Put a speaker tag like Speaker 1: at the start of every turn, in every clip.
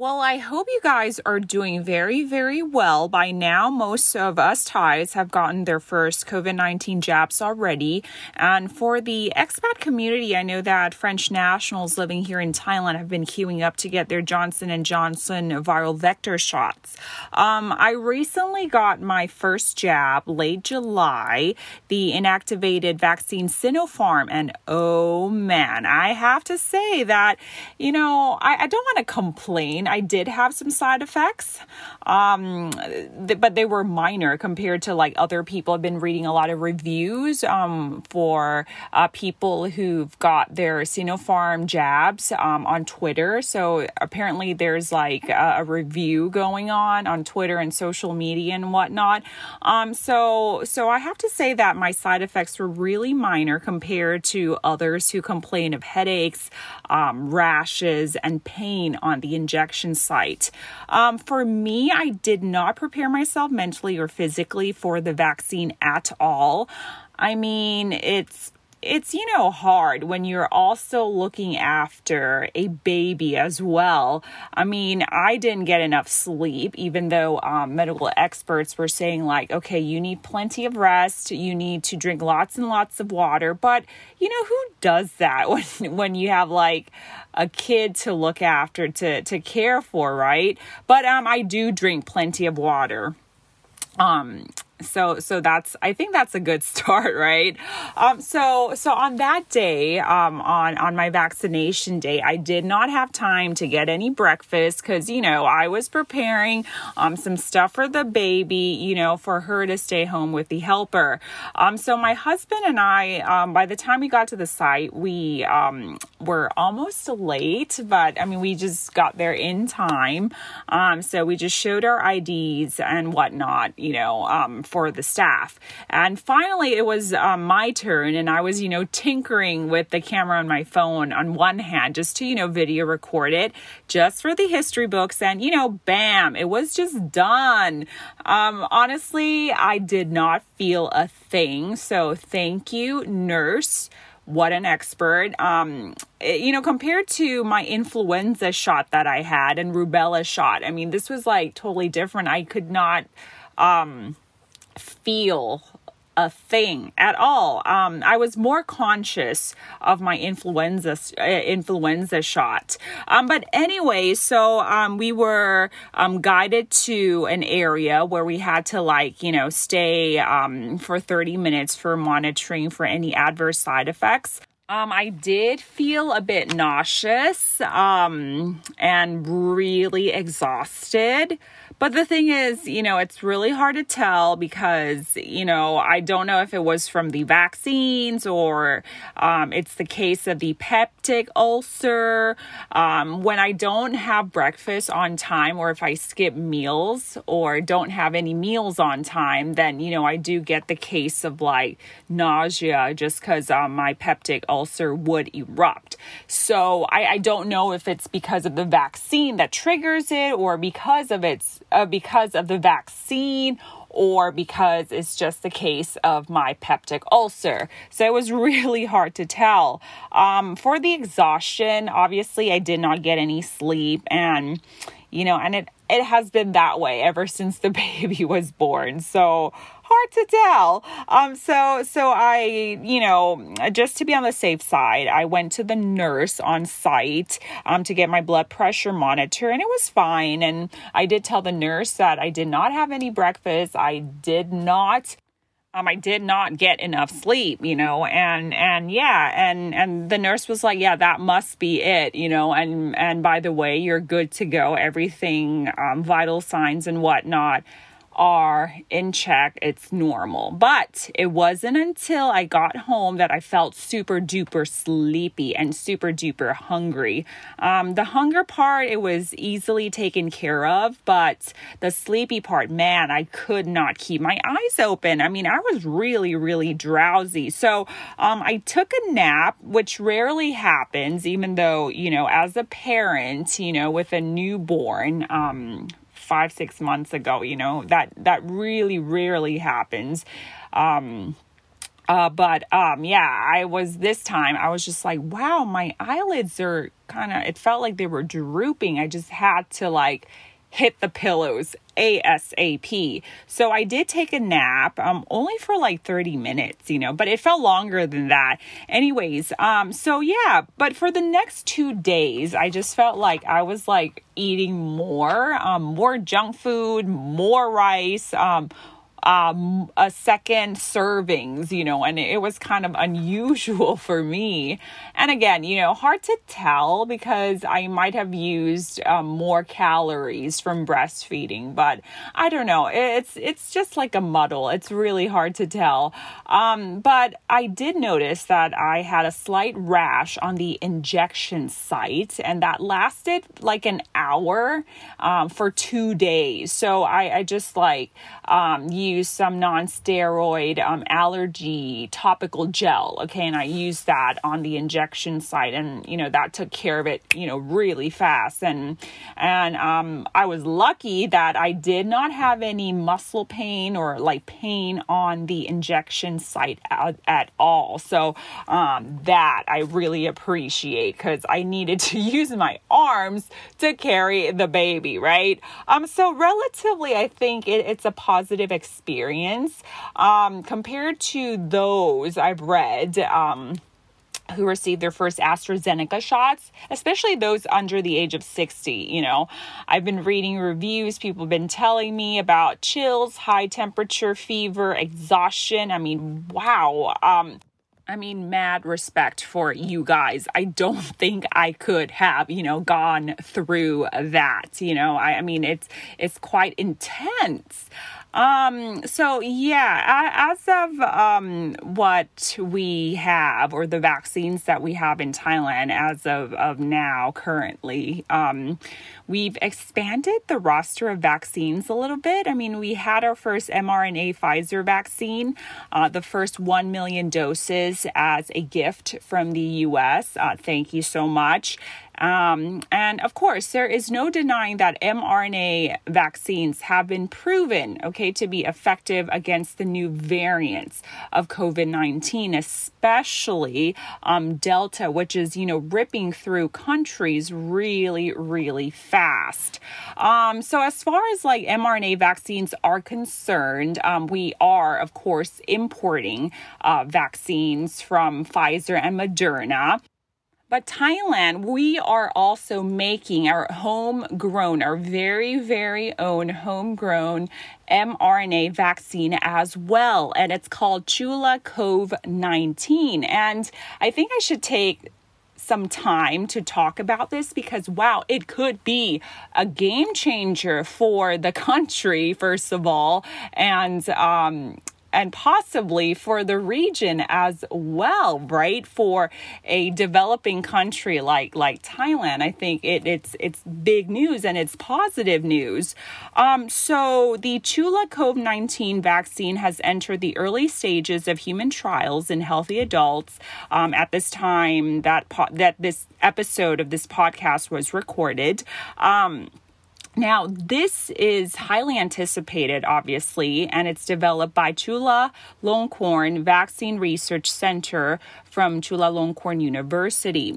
Speaker 1: Well, I hope you guys are doing very, very well. By now, most of us Thais have gotten their first COVID 19 jabs already. And for the expat community, I know that French nationals living here in Thailand have been queuing up to get their Johnson & Johnson viral vector shots. Um, I recently got my first jab late July, the inactivated vaccine Sinopharm. And oh man, I have to say that, you know, I, I don't want to complain. I did have some side effects, um, th- but they were minor compared to like other people. I've been reading a lot of reviews um, for uh, people who've got their Sinopharm jabs um, on Twitter. So apparently, there's like a, a, review going on on Twitter and social media and whatnot. Um, so so I have to say that my side effects were really minor compared to others who complain of headaches, um, rashes, and pain on the injection site. Um, for me, I did not prepare myself mentally or physically for the vaccine at all. I mean, it's it's you know hard when you're also looking after a baby as well. I mean i didn't get enough sleep even though um, medical experts were saying like okay you need plenty of rest you need to drink lots and lots of water. But you know who does that when when you have like a kid to look after to to care for right? But um i do drink plenty of water. Um so so that's i think that's a good start right? Um so so on that day um on on my vaccination day i did not have time to get any breakfast because you know i was preparing um some stuff for the baby you know for her to stay home with the helper. Um so my husband and i um by the time we got to the site we um were almost late but i mean we just got there in time um so we just showed our ids and whatnot you know um for the staff. And finally, it was um, my turn, and I was, you know, tinkering with the camera on my phone on one hand just to, you know, video record it just for the history books. And, you know, bam, it was just done. Um, honestly, I did not feel a thing. So thank you, nurse what an expert. Um, you know, compared to my influenza shot that I had and rubella shot, I mean, this was like totally different. I could not, um, feel a thing at all. Um, I was more conscious of my influenza uh, influenza shot. Um, but anyway, so um, we were um, guided to an area where we had to like you know stay um, for 30 minutes for monitoring for any adverse side effects. Um, I did feel a bit nauseous um, and really exhausted. But the thing is, you know, it's really hard to tell because, you know, I don't know if it was from the vaccines or um, it's the case of the peptic ulcer. Um, when I don't have breakfast on time or if I skip meals or don't have any meals on time, then, you know, I do get the case of like nausea just because um, my peptic ulcer would erupt. So I, I don't know if it's because of the vaccine that triggers it or because of its uh, because of the vaccine or because it's just the case of my peptic ulcer. So it was really hard to tell. Um, for the exhaustion, obviously, I did not get any sleep, and you know, and it it has been that way ever since the baby was born. So hard to tell. Um, so so I, you know, just to be on the safe side, I went to the nurse on site um, to get my blood pressure monitor, and it was fine. And I did tell the nurse that I did not have any breakfast. I did not um, I did not get enough sleep, you know, and and yeah, and and the nurse was like, yeah, that must be it, you know, and and by the way, you're good to go. Everything, um, vital signs and whatnot are in check. It's normal. But it wasn't until I got home that I felt super duper sleepy and super duper hungry. Um, the hunger part, it was easily taken care of, but the sleepy part, man, I could not keep my eyes open. I mean, I was really, really drowsy. So um, I took a nap, which rarely happens, even though, you know, as a parent, you know, with a newborn, um, five six months ago you know that that really rarely happens um uh, but um, yeah, I was this time. I was just like, wow, my eyelids are kind of. It felt like they were drooping. I just had to like hit the pillows ASAP. So I did take a nap, um, only for like 30 minutes, you know, but it felt longer than that. Anyways, um, so yeah, but for the next two days, I just felt like I was like eating more, um, more junk food, more rice, um, um, a second servings, you know, and it was kind of unusual for me. And again, you know, hard to tell because I might have used um, more calories from breastfeeding, but I don't know. It's it's just like a muddle. It's really hard to tell. Um, but I did notice that I had a slight rash on the injection site, and that lasted like an hour um, for two days. So I, I just like um, use some non-steroid um, allergy topical gel okay? And i used that on the injection site and you know that took care of it you know really fast. And and um, i was lucky that i did not have any muscle pain or like pain on the injection site at, at all. So um, that i really appreciate because i needed to use my arms to carry the baby right? Um so relatively i think it, it's a positive experience um, compared to those I've read. Um, who received their first AstraZeneca shots, especially those under the age of 60. You know, I've been reading reviews, people have been telling me about chills, high temperature, fever, exhaustion. I mean, wow. Um, I mean, mad respect for you guys. I don't think I could have, you know, gone through that. You know, I, I mean, it's it's quite intense. Um, so yeah, as of um, what we have or the vaccines that we have in Thailand as of, of now currently, um, we've expanded the roster of vaccines a little bit. I mean, we had our first mRNA Pfizer vaccine, uh, the first 1 million doses as a gift from the US. Uh, thank you so much. Um, and of course, there is no denying that mRNA vaccines have been proven, okay, to be effective against the new variants of COVID 19, especially um, Delta, which is, you know, ripping through countries really, really fast. Um, so, as far as like mRNA vaccines are concerned, um, we are, of course, importing uh, vaccines from Pfizer and Moderna. But Thailand, we are also making our homegrown, our very, very own homegrown mRNA vaccine as well. And it's called Chula Cove 19. And I think I should take some time to talk about this because wow, it could be a game changer for the country, first of all. And um, and possibly for the region as well, right? For a developing country like like Thailand, I think it, it's it's big news and it's positive news. Um, so the Chula COVID nineteen vaccine has entered the early stages of human trials in healthy adults. Um, at this time that po- that this episode of this podcast was recorded. Um, now, this is highly anticipated, obviously, and it's developed by Chula Longkorn Vaccine Research Center from Chulalongkorn University.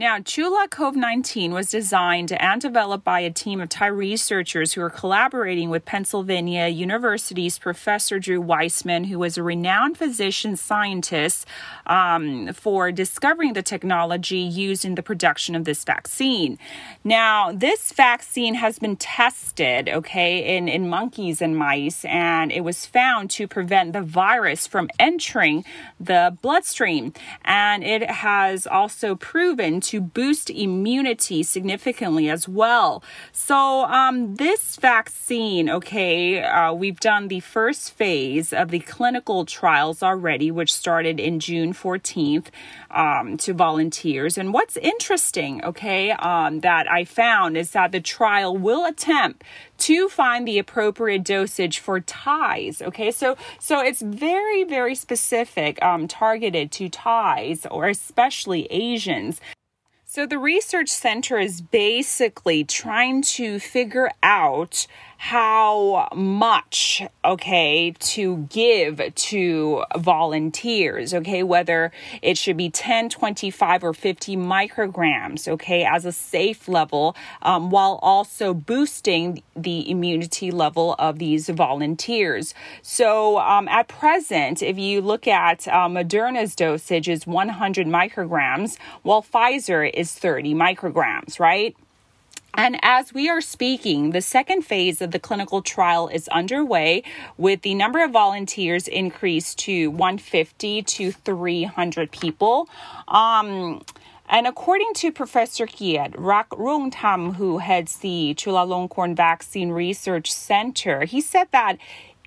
Speaker 1: Now, Chula COVID 19 was designed and developed by a team of Thai researchers who are collaborating with Pennsylvania University's Professor Drew Weissman, who was a renowned physician scientist um, for discovering the technology used in the production of this vaccine. Now, this vaccine has been tested, okay, in, in monkeys and mice, and it was found to prevent the virus from entering the bloodstream. And it has also proven to boost immunity significantly as well. So, um, this vaccine, okay, uh, we've done the first phase of the clinical trials already, which started in June 14th um, to volunteers. And what's interesting, okay, um, that I found is that the trial will attempt to find the appropriate dosage for Thais. Okay, so so it's very very specific, um, targeted to Thais or especially Asians. So the research center is basically trying to figure out how much, okay, to give to volunteers, okay, whether it should be 10, 25, or 50 micrograms, okay, as a safe level, um, while also boosting the immunity level of these volunteers. So um, at present, if you look at uh, Moderna's dosage is 100 micrograms, while Pfizer is 30 micrograms, right? And as we are speaking, the second phase of the clinical trial is underway with the number of volunteers increased to 150 to 300 people. Um, and according to Professor Kiet Rak Rung Tam, who heads the Chulalongkorn Vaccine Research Center, he said that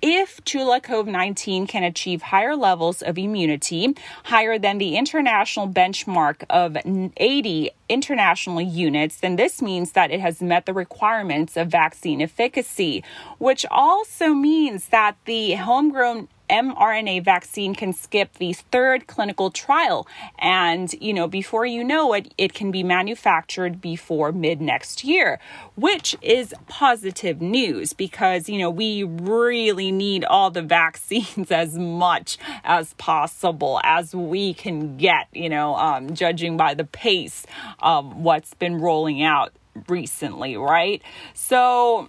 Speaker 1: if Chula 19 can achieve higher levels of immunity, higher than the international benchmark of 80 international units, then this means that it has met the requirements of vaccine efficacy, which also means that the homegrown mRNA vaccine can skip the third clinical trial. And, you know, before you know it, it can be manufactured before mid next year, which is positive news because, you know, we really need all the vaccines as much as possible as we can get, you know, um, judging by the pace of what's been rolling out recently, right? So,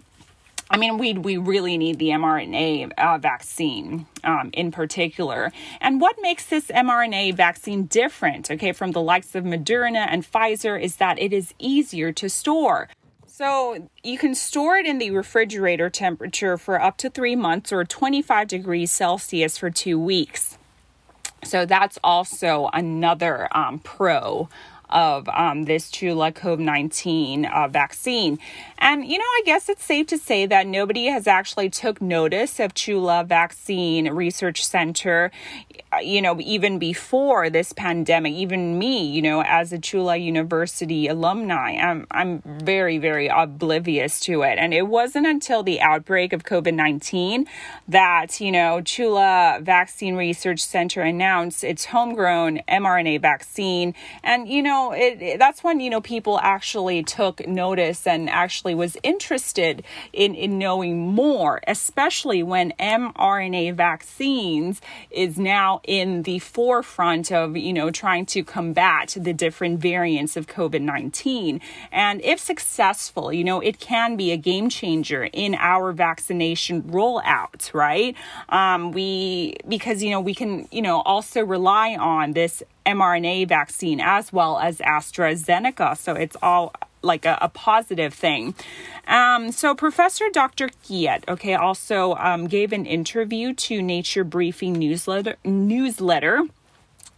Speaker 1: I mean, we we really need the mRNA uh, vaccine um, in particular. And what makes this mRNA vaccine different, okay, from the likes of Moderna and Pfizer is that it is easier to store. So you can store it in the refrigerator temperature for up to three months or 25 degrees Celsius for two weeks. So that's also another um, pro of um, this Chula COVID 19 uh, vaccine. And, you know, I guess it's safe to say that nobody has actually took notice of Chula Vaccine Research Center, uh, you know, even before this pandemic, even me, you know, as a Chula University alumni, I'm, I'm very, very oblivious to it. And it wasn't until the outbreak of COVID 19 that, you know, Chula Vaccine Research Center announced its homegrown mRNA vaccine. And, you know, it, it that's when, you know, people actually took notice and actually was interested in, in knowing more, especially when mRNA vaccines is now in the forefront of, you know, trying to combat the different variants of COVID 19. And if successful, you know, it can be a game changer in our vaccination rollout, right? Um, we, because, you know, we can, you know, also rely on this mRNA vaccine as well as AstraZeneca. So it's all like a, a positive thing. Um, so Professor Dr. Kiat, okay, also um, gave an interview to Nature Briefing newsletter newsletter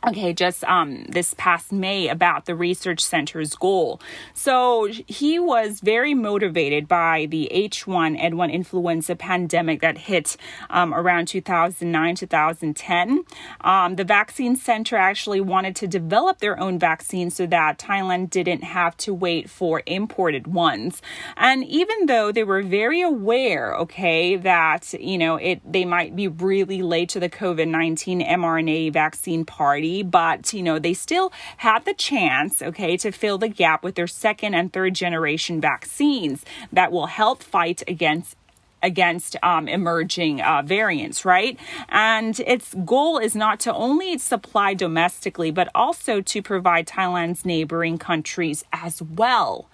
Speaker 1: okay just um this past may about the research center's goal. So he was very motivated by the h1n1 influenza pandemic that hit um, around 2009 2010 um, the vaccine center actually wanted to develop their own vaccine so that thailand didn't have to wait for imported ones. And even though they were very aware okay that you know it they might be really late to the covid-19 mrna vaccine party but you know, they still had the chance, okay, to fill the gap with their second and third generation vaccines that will help fight against against um, emerging uh, variants, right? And its goal is not to only supply domestically, but also to provide Thailand's neighboring countries as well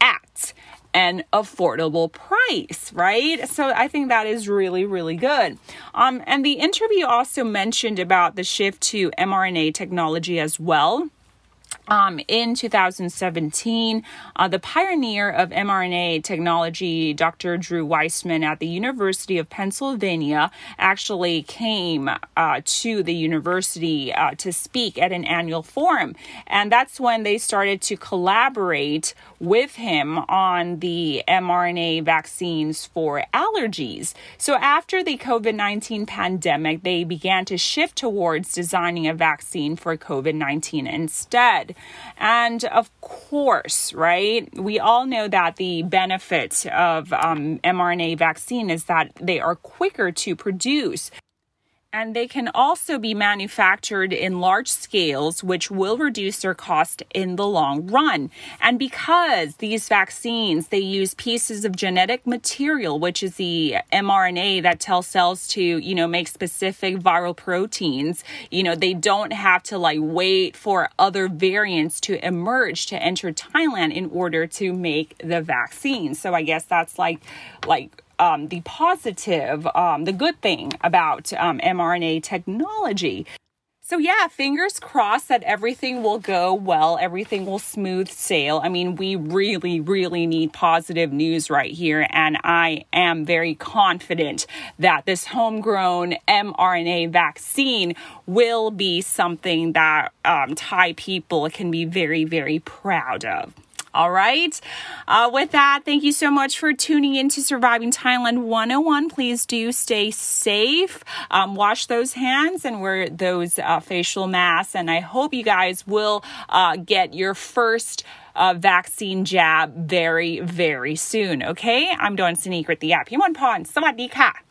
Speaker 1: at an affordable price, right? So I think that is really, really good. Um, and the interview also mentioned about the shift to mRNA technology as well um, in 2017, uh, the pioneer of mRNA technology, Dr. Drew Weissman at the University of Pennsylvania, actually came uh, to the university uh, to speak at an annual forum. And that's when they started to collaborate with him on the mRNA vaccines for allergies. So after the COVID 19 pandemic, they began to shift towards designing a vaccine for COVID 19 instead. And of course, right, we all know that the benefit of um, mRNA vaccine is that they are quicker to produce and they can also be manufactured in large scales, which will reduce their cost in the long run. And because these vaccines, they use pieces of genetic material, which is the mRNA that tells cells to, you know, make specific viral proteins, you know, they don't have to like wait for other variants to emerge to enter Thailand in order to make the vaccine. So I guess that's like, like, um, the positive, um, the good thing about um, mRNA technology. So, yeah, fingers crossed that everything will go well, everything will smooth sail. I mean, we really, really need positive news right here. And I am very confident that this homegrown mRNA vaccine will be something that um, Thai people can be very, very proud of. All right. Uh, with that, thank you so much for tuning in to Surviving Thailand 101. Please do stay safe, um, wash those hands, and wear those uh, facial masks. And I hope you guys will uh, get your first. Uh, vaccine jab very, very soon. Okay, I'm doing Sinead with the app. พี่มนพรสวัสดีค่ะ